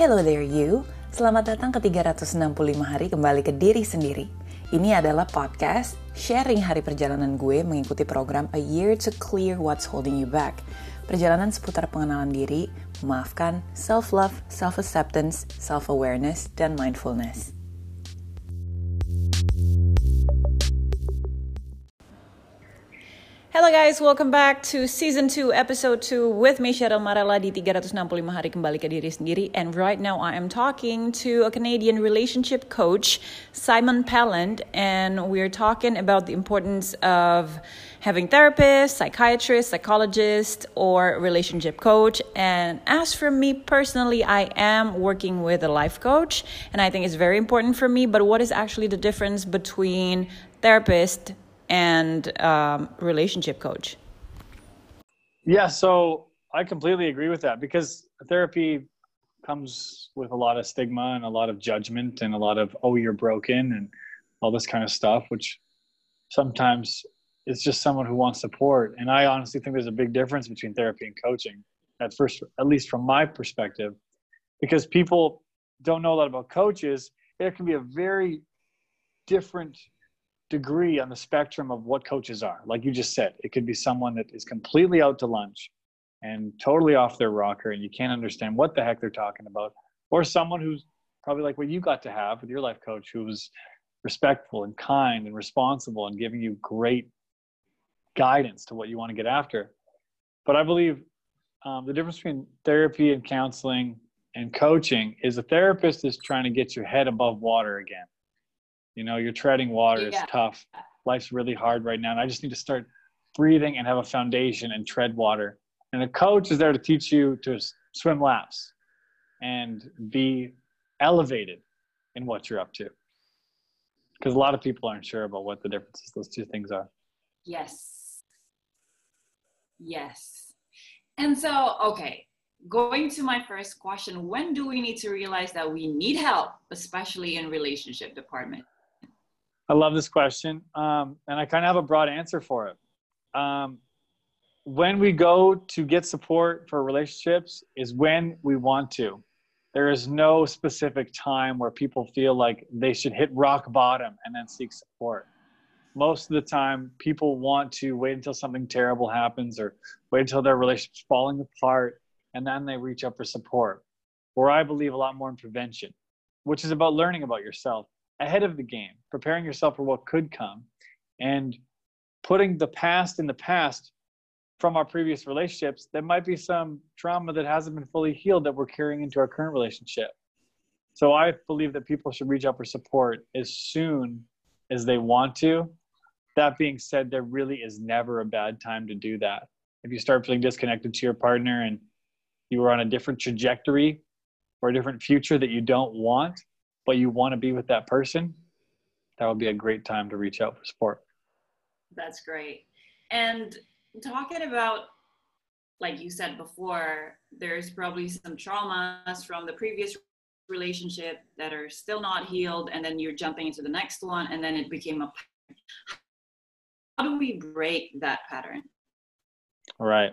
Hello there you, selamat datang ke 365 hari kembali ke diri sendiri. Ini adalah podcast sharing hari perjalanan gue mengikuti program A Year to Clear What's Holding You Back. Perjalanan seputar pengenalan diri, memaafkan, self-love, self-acceptance, self-awareness, dan mindfulness. Hello guys, welcome back to season 2, episode 2 with me Cheryl Marella di 365 hari kembali ke diri sendiri. And right now I am talking to a Canadian relationship coach, Simon Pelland, and we're talking about the importance of having therapists, psychiatrists, psychologists, or relationship coach. And as for me personally, I am working with a life coach, and I think it's very important for me. But what is actually the difference between therapist and um, relationship coach? Yeah, so I completely agree with that because therapy comes with a lot of stigma and a lot of judgment and a lot of oh you're broken and all this kind of stuff which sometimes is just someone who wants support and i honestly think there's a big difference between therapy and coaching at first at least from my perspective because people don't know a lot about coaches there can be a very different degree on the spectrum of what coaches are. Like you just said, it could be someone that is completely out to lunch and totally off their rocker and you can't understand what the heck they're talking about. Or someone who's probably like what you got to have with your life coach who was respectful and kind and responsible and giving you great guidance to what you want to get after. But I believe um, the difference between therapy and counseling and coaching is a therapist is trying to get your head above water again you know, you're treading water. It's tough. Life's really hard right now. And I just need to start breathing and have a foundation and tread water. And a coach is there to teach you to swim laps and be elevated in what you're up to. Because a lot of people aren't sure about what the differences those two things are. Yes. Yes. And so, okay, going to my first question, when do we need to realize that we need help, especially in relationship department? I love this question, um, and I kind of have a broad answer for it. Um, when we go to get support for relationships is when we want to. There is no specific time where people feel like they should hit rock bottom and then seek support. Most of the time, people want to wait until something terrible happens or wait until their relationship's falling apart and then they reach out for support. Or I believe a lot more in prevention, which is about learning about yourself ahead of the game, preparing yourself for what could come, and putting the past in the past from our previous relationships. There might be some trauma that hasn't been fully healed that we're carrying into our current relationship. So I believe that people should reach out for support as soon as they want to. That being said, there really is never a bad time to do that. If you start feeling disconnected to your partner and you are on a different trajectory or a different future that you don't want, but you want to be with that person, that would be a great time to reach out for support. That's great. And talking about, like you said before, there's probably some traumas from the previous relationship that are still not healed, and then you're jumping into the next one, and then it became a. How do we break that pattern? Right.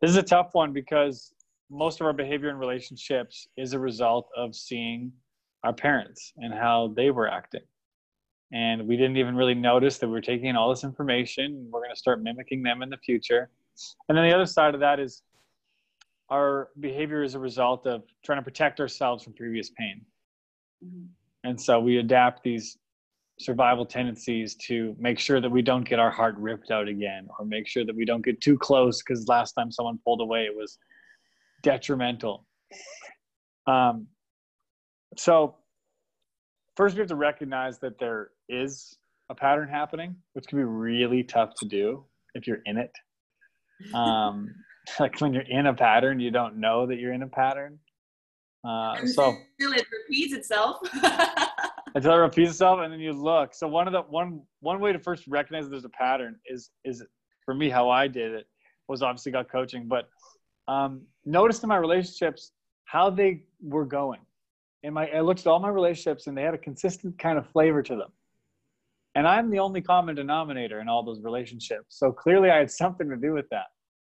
This is a tough one because most of our behavior in relationships is a result of seeing our parents and how they were acting. And we didn't even really notice that we were taking in all this information. We're going to start mimicking them in the future. And then the other side of that is our behavior is a result of trying to protect ourselves from previous pain. Mm-hmm. And so we adapt these survival tendencies to make sure that we don't get our heart ripped out again or make sure that we don't get too close because last time someone pulled away it was detrimental um, so first we have to recognize that there is a pattern happening which can be really tough to do if you're in it. Um, like when you're in a pattern you don't know that you're in a pattern. Uh, so until it repeats itself. Until it repeats itself and then you look. So one of the one one way to first recognize there's a pattern is is for me how i did it was obviously got coaching but um, noticed in my relationships how they were going and my I looked at all my relationships and they had a consistent kind of flavor to them. And I'm the only common denominator in all those relationships. So clearly I had something to do with that.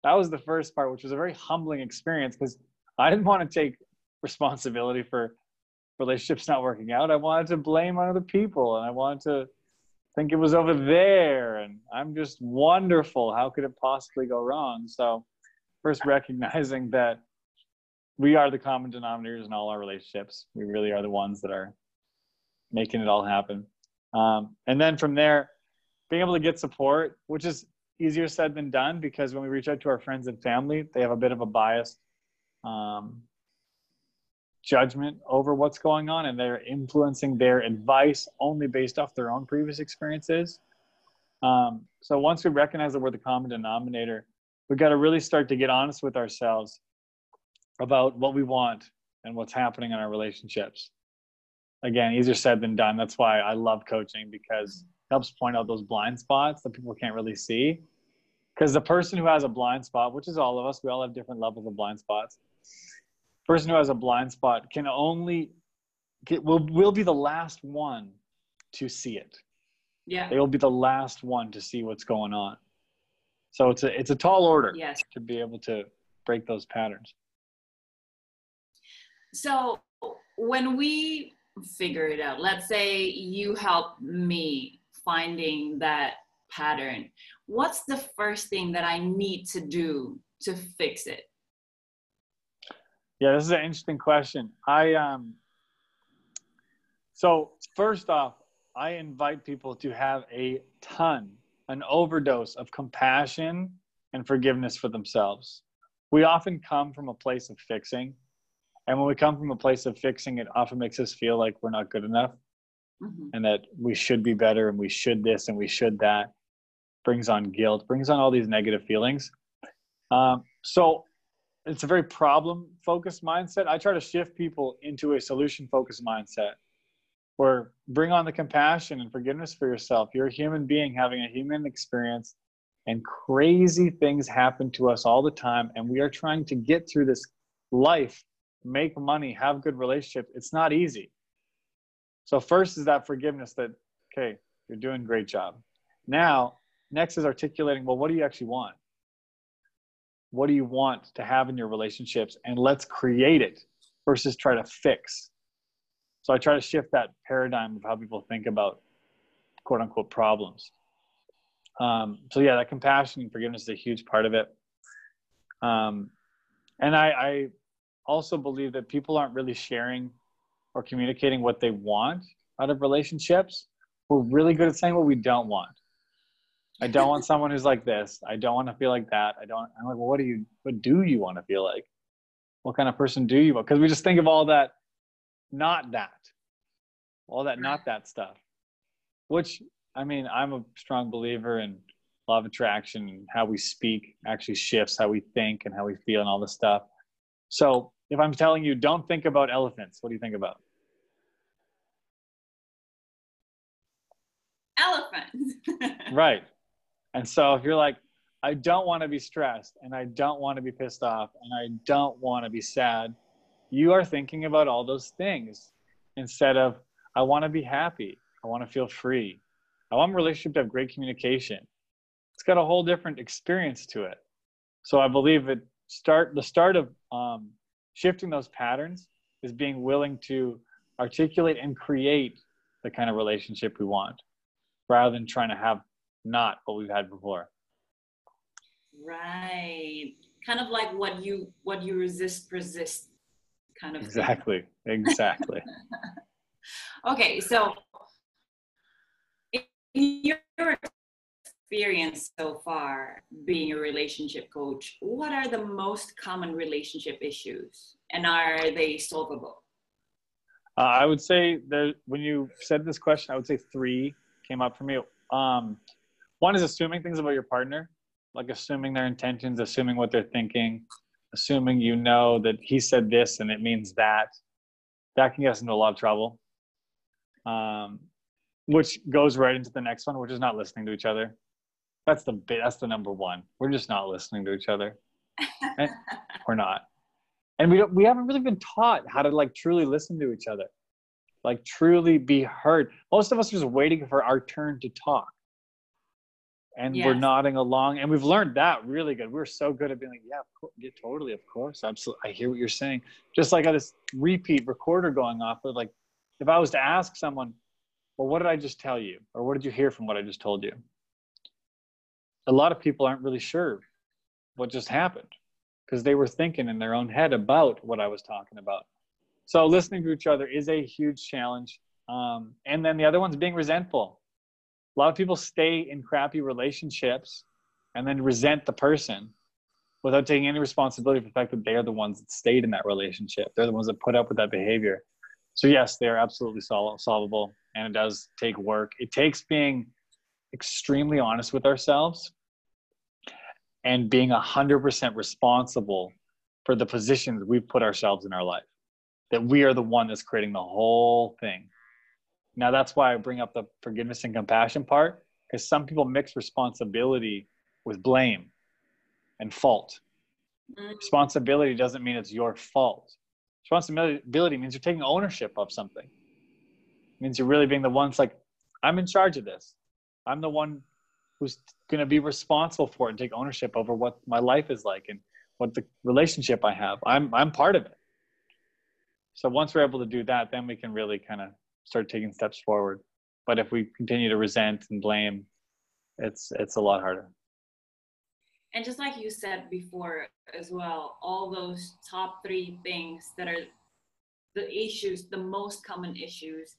That was the first part, which was a very humbling experience because I didn't want to take responsibility for relationships not working out. I wanted to blame other people and I wanted to think it was over there and I'm just wonderful. How could it possibly go wrong? So, first recognizing that we are the common denominators in all our relationships. We really are the ones that are making it all happen. Um, and then from there, being able to get support, which is easier said than done because when we reach out to our friends and family, they have a bit of a biased um, judgment over what's going on and they're influencing their advice only based off their own previous experiences. Um, so once we recognize that we're the common denominator, we've got to really start to get honest with ourselves about what we want and what's happening in our relationships. Again, easier said than done. That's why I love coaching because it helps point out those blind spots that people can't really see. Because the person who has a blind spot, which is all of us, we all have different levels of blind spots person who has a blind spot can only get will will be the last one to see it. Yeah. They will be the last one to see what's going on. So it's a it's a tall order yes. to be able to break those patterns. So when we figure it out, let's say you help me finding that pattern, what's the first thing that I need to do to fix it? Yeah, this is an interesting question. I um so first off, I invite people to have a ton, an overdose of compassion and forgiveness for themselves. We often come from a place of fixing. And when we come from a place of fixing, it often makes us feel like we're not good enough mm-hmm. and that we should be better and we should this and we should that. Brings on guilt, brings on all these negative feelings. Um, so it's a very problem focused mindset. I try to shift people into a solution focused mindset where bring on the compassion and forgiveness for yourself. You're a human being having a human experience, and crazy things happen to us all the time. And we are trying to get through this life, make money, have good relationships. It's not easy. So, first is that forgiveness that, okay, you're doing great job. Now, next is articulating, well, what do you actually want? what do you want to have in your relationships and let's create it versus try to fix so i try to shift that paradigm of how people think about quote unquote problems um, so yeah that compassion and forgiveness is a huge part of it um, and I, I also believe that people aren't really sharing or communicating what they want out of relationships we're really good at saying what we don't want I don't want someone who's like this. I don't want to feel like that. I don't. I'm like, well, what do you? What do you want to feel like? What kind of person do you want? Because we just think of all that, not that, all that, not that stuff. Which I mean, I'm a strong believer in law of attraction and how we speak actually shifts how we think and how we feel and all this stuff. So if I'm telling you, don't think about elephants, what do you think about? Elephants. right. And so if you're like, I don't want to be stressed and I don't want to be pissed off and I don't want to be sad, you are thinking about all those things instead of, I want to be happy. I want to feel free. I want my relationship to have great communication. It's got a whole different experience to it. So I believe it start the start of um, shifting those patterns is being willing to articulate and create the kind of relationship we want rather than trying to have not what we've had before. Right. Kind of like what you what you resist persist kind of Exactly. Thing. Exactly. okay, so in experience so far being a relationship coach, what are the most common relationship issues and are they solvable? Uh, I would say that when you said this question, I would say three came up for me. Um, one is assuming things about your partner, like assuming their intentions, assuming what they're thinking, assuming you know that he said this and it means that. That can get us into a lot of trouble. Um, which goes right into the next one, which is not listening to each other. That's the that's the number one. We're just not listening to each other. and we're not, and we don't. We haven't really been taught how to like truly listen to each other, like truly be heard. Most of us are just waiting for our turn to talk and Yes. we're nodding along and we've learned that really good we're so good at being like yeah, of course, yeah totally of course absolutely i hear what you're saying just like I this repeat recorder going off of like if i was to ask someone well what did i just tell you or what did you hear from what i just told you a lot of people aren't really sure what just happened because they were thinking in their own head about what i was talking about so listening to each other is a huge challenge um, and then the other one's being resentful a lot of people stay in crappy relationships and then resent the person without taking any responsibility for the fact that they're the ones that stayed in that relationship. They're the ones that put up with that behavior. So yes, they are absolutely sol- solvable, and it does take work. It takes being extremely honest with ourselves and being a hundred percent responsible for the positions we've put ourselves in our life. That we are the one that's creating the whole thing. Now that's why I bring up the forgiveness and compassion part, because some people mix responsibility with blame and fault. Mm. Responsibility doesn't mean it's your fault. Responsibility means you're taking ownership of something. It means you're really being the one's like, I'm in charge of this. I'm the one who's going to be responsible for it and take ownership over what my life is like and what the relationship I have. I'm I'm part of it. So once we're able to do that, then we can really kind of start taking steps forward. But if we continue to resent and blame, it's it's a lot harder. And just like you said before as well, all those top three things that are the issues, the most common issues,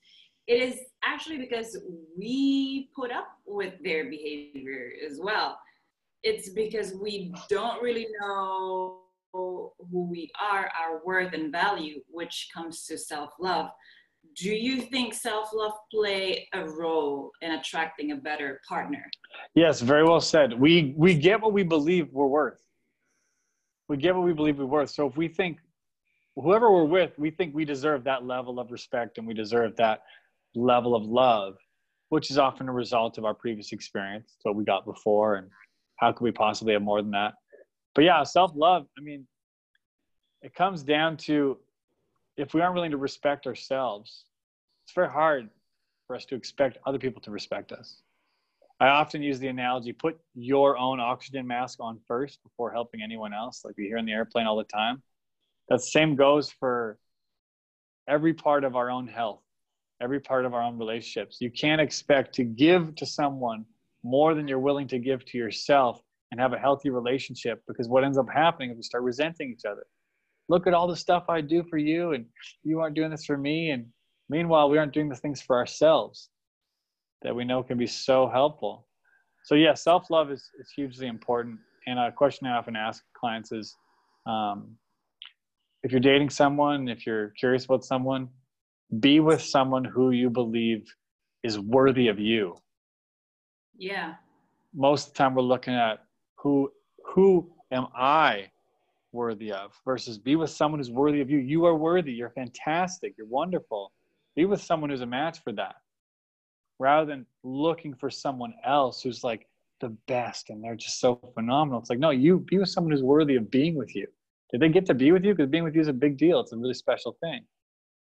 it is actually because we put up with their behavior as well. It's because we don't really know who we are, our worth and value, which comes to self-love. Do you think self-love play a role in attracting a better partner? Yes, very well said. We we get what we believe we're worth. We get what we believe we're worth. So if we think whoever we're with, we think we deserve that level of respect and we deserve that level of love, which is often a result of our previous experience, what we got before, and how could we possibly have more than that? But yeah, self-love, I mean, it comes down to if we aren't willing to respect ourselves, it's very hard for us to expect other people to respect us. I often use the analogy put your own oxygen mask on first before helping anyone else, like we hear in the airplane all the time. That same goes for every part of our own health, every part of our own relationships. You can't expect to give to someone more than you're willing to give to yourself and have a healthy relationship because what ends up happening is we start resenting each other. Look at all the stuff I do for you, and you aren't doing this for me. And meanwhile, we aren't doing the things for ourselves that we know can be so helpful. So yeah, self-love is, is hugely important. And a question I often ask clients is, um, if you're dating someone, if you're curious about someone, be with someone who you believe is worthy of you. Yeah. Most of the time we're looking at who who am I worthy of versus be with someone who's worthy of you. You are worthy. You're fantastic. You're wonderful. Be with someone who's a match for that rather than looking for someone else who's like the best and they're just so phenomenal. It's like, no, you be with someone who's worthy of being with you. Did they get to be with you? Because being with you is a big deal. It's a really special thing.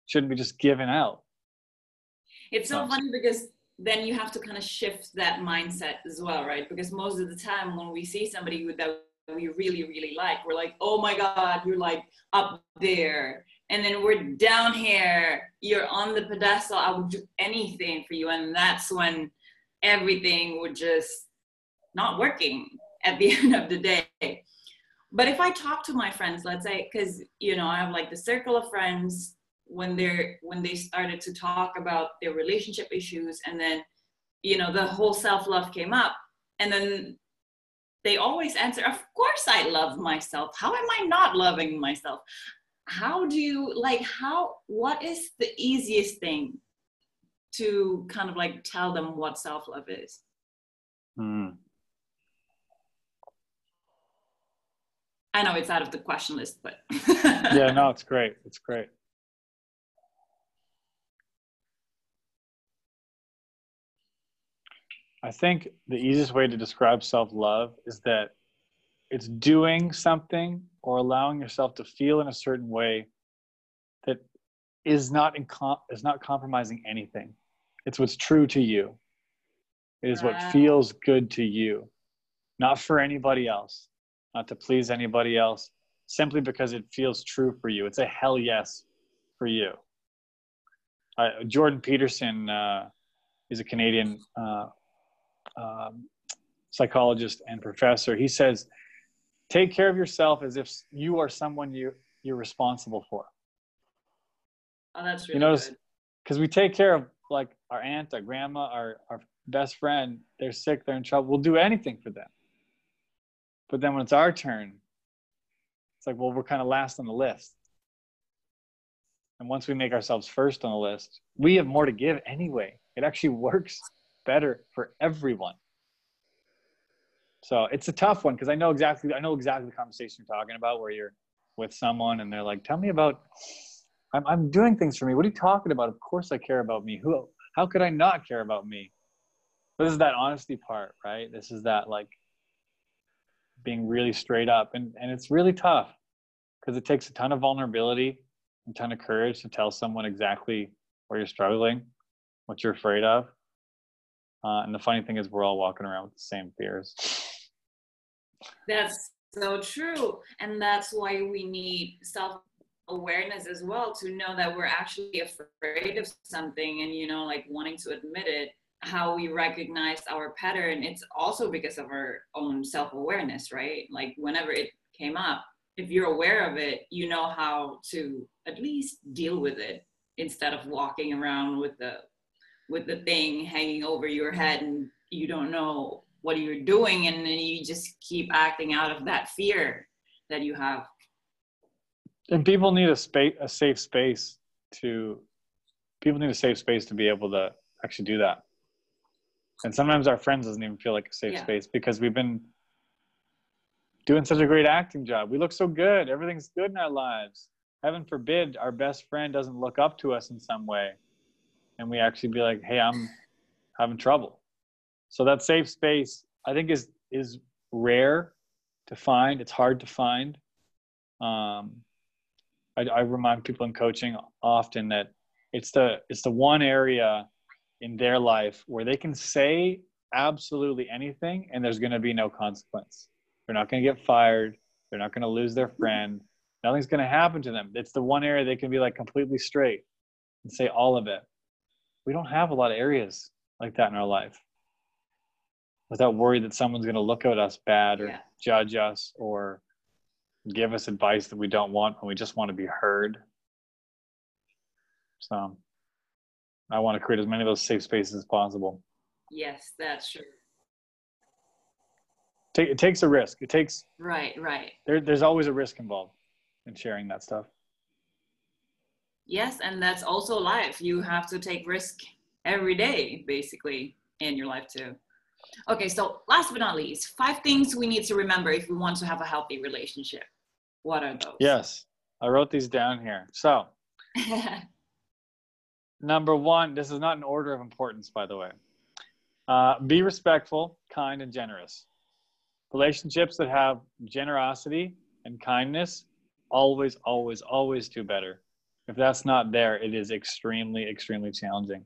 Shouldn't be just given out. It's so funny because then you have to kind of shift that mindset as well, right? Because most of the time when we see somebody that we really, really like, we're like, oh my God, you're like up there. And then we're down here, you're on the pedestal, I would do anything for you. And that's when everything would just not working at the end of the day. But if I talk to my friends, let's say, because you know, I have like the circle of friends when they're when they started to talk about their relationship issues and then you know the whole self-love came up and then they always answer of course i love myself how am i not loving myself how do you like how what is the easiest thing to kind of like tell them what self-love is Hmm. i know it's out of the question list but Yeah, no, it's great. It's great. I think the easiest way to describe self love is that it's doing something or allowing yourself to feel in a certain way that is not in com- is not compromising anything. It's what's true to you. It is what feels good to you, not for anybody else, not to please anybody else, simply because it feels true for you. It's a hell yes for you. Uh, Jordan Peterson, uh, he's a Canadian uh, um, psychologist and professor. He says, take care of yourself as if you are someone you, you're responsible for. Oh, that's really you notice because we take care of like our aunt, our grandma, our, our best friend. They're sick, they're in trouble. We'll do anything for them. But then when it's our turn, it's like, well, we're kind of last on the list. And once we make ourselves first on the list, we have more to give anyway. It actually works better for everyone. So it's a tough one because I know exactly I know exactly the conversation you're talking about where you're with someone and they're like, "Tell me about I'm I'm doing things for me. What are you talking about? Of course I care about me. Who how could I not care about me?" But this is that honesty part, right? This is that like being really straight up and and it's really tough because it takes a ton of vulnerability, a ton of courage to tell someone exactly where you're struggling, what you're afraid of. Uh, and the funny thing is, we're all walking around with the same fears. That's so true. And that's why we need self awareness as well to know that we're actually afraid of something and, you know, like wanting to admit it. How we recognize our pattern, it's also because of our own self awareness, right? Like, whenever it came up, if you're aware of it, you know how to at least deal with it instead of walking around with the with the thing hanging over your head and you don't know what you're doing and then you just keep acting out of that fear that you have. And people need a space a safe space to people need a safe space to be able to actually do that. And sometimes our friends doesn't even feel like a safe yeah. space because we've been doing such a great acting job. We look so good. Everything's good in our lives. Heaven forbid our best friend doesn't look up to us in some way and we actually be like hey i'm having trouble. So that safe space i think is is rare to find. It's hard to find. Um, I, I remind people in coaching often that it's the it's the one area in their life where they can say absolutely anything and there's going to be no consequence. They're not going to get fired. They're not going to lose their friend. Nothing's going to happen to them. It's the one area they can be like completely straight and say all of it we don't have a lot of areas like that in our life without worry that someone's going to look at us bad or yeah. judge us or give us advice that we don't want when we just want to be heard. So I want to create as many of those safe spaces as possible. Yes, that's true. Take, it takes a risk. It takes right, right. There, there's always a risk involved in sharing that stuff. Yes, and that's also life. You have to take risk every day, basically, in your life too. Okay, so last but not least, five things we need to remember if we want to have a healthy relationship. What are those? Yes, I wrote these down here. So, number one, this is not an order of importance, by the way. Uh, be respectful, kind, and generous. Relationships that have generosity and kindness always, always, always do better. If that's not there, it is extremely, extremely challenging.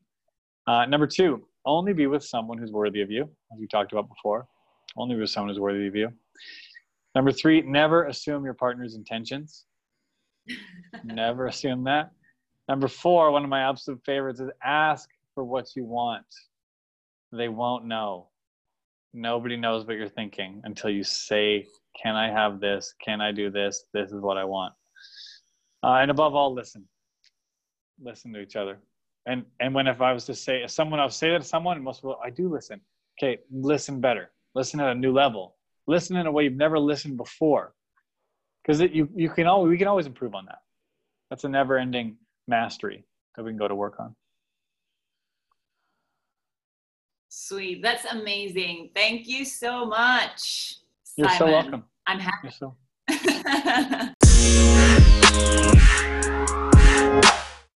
Uh, number two, only be with someone who's worthy of you, as we talked about before. Only with someone who's worthy of you. Number three, never assume your partner's intentions. never assume that. Number four, one of my absolute favorites is ask for what you want. They won't know. Nobody knows what you're thinking until you say, Can I have this? Can I do this? This is what I want. Uh, and above all, listen. Listen to each other. And and when if I was to say if someone else say that to someone, most people I do listen. Okay, listen better. Listen at a new level. Listen in a way you've never listened before. Because you you can always we can always improve on that. That's a never ending mastery that we can go to work on. Sweet. That's amazing. Thank you so much. You're Simon. so welcome. I'm happy. So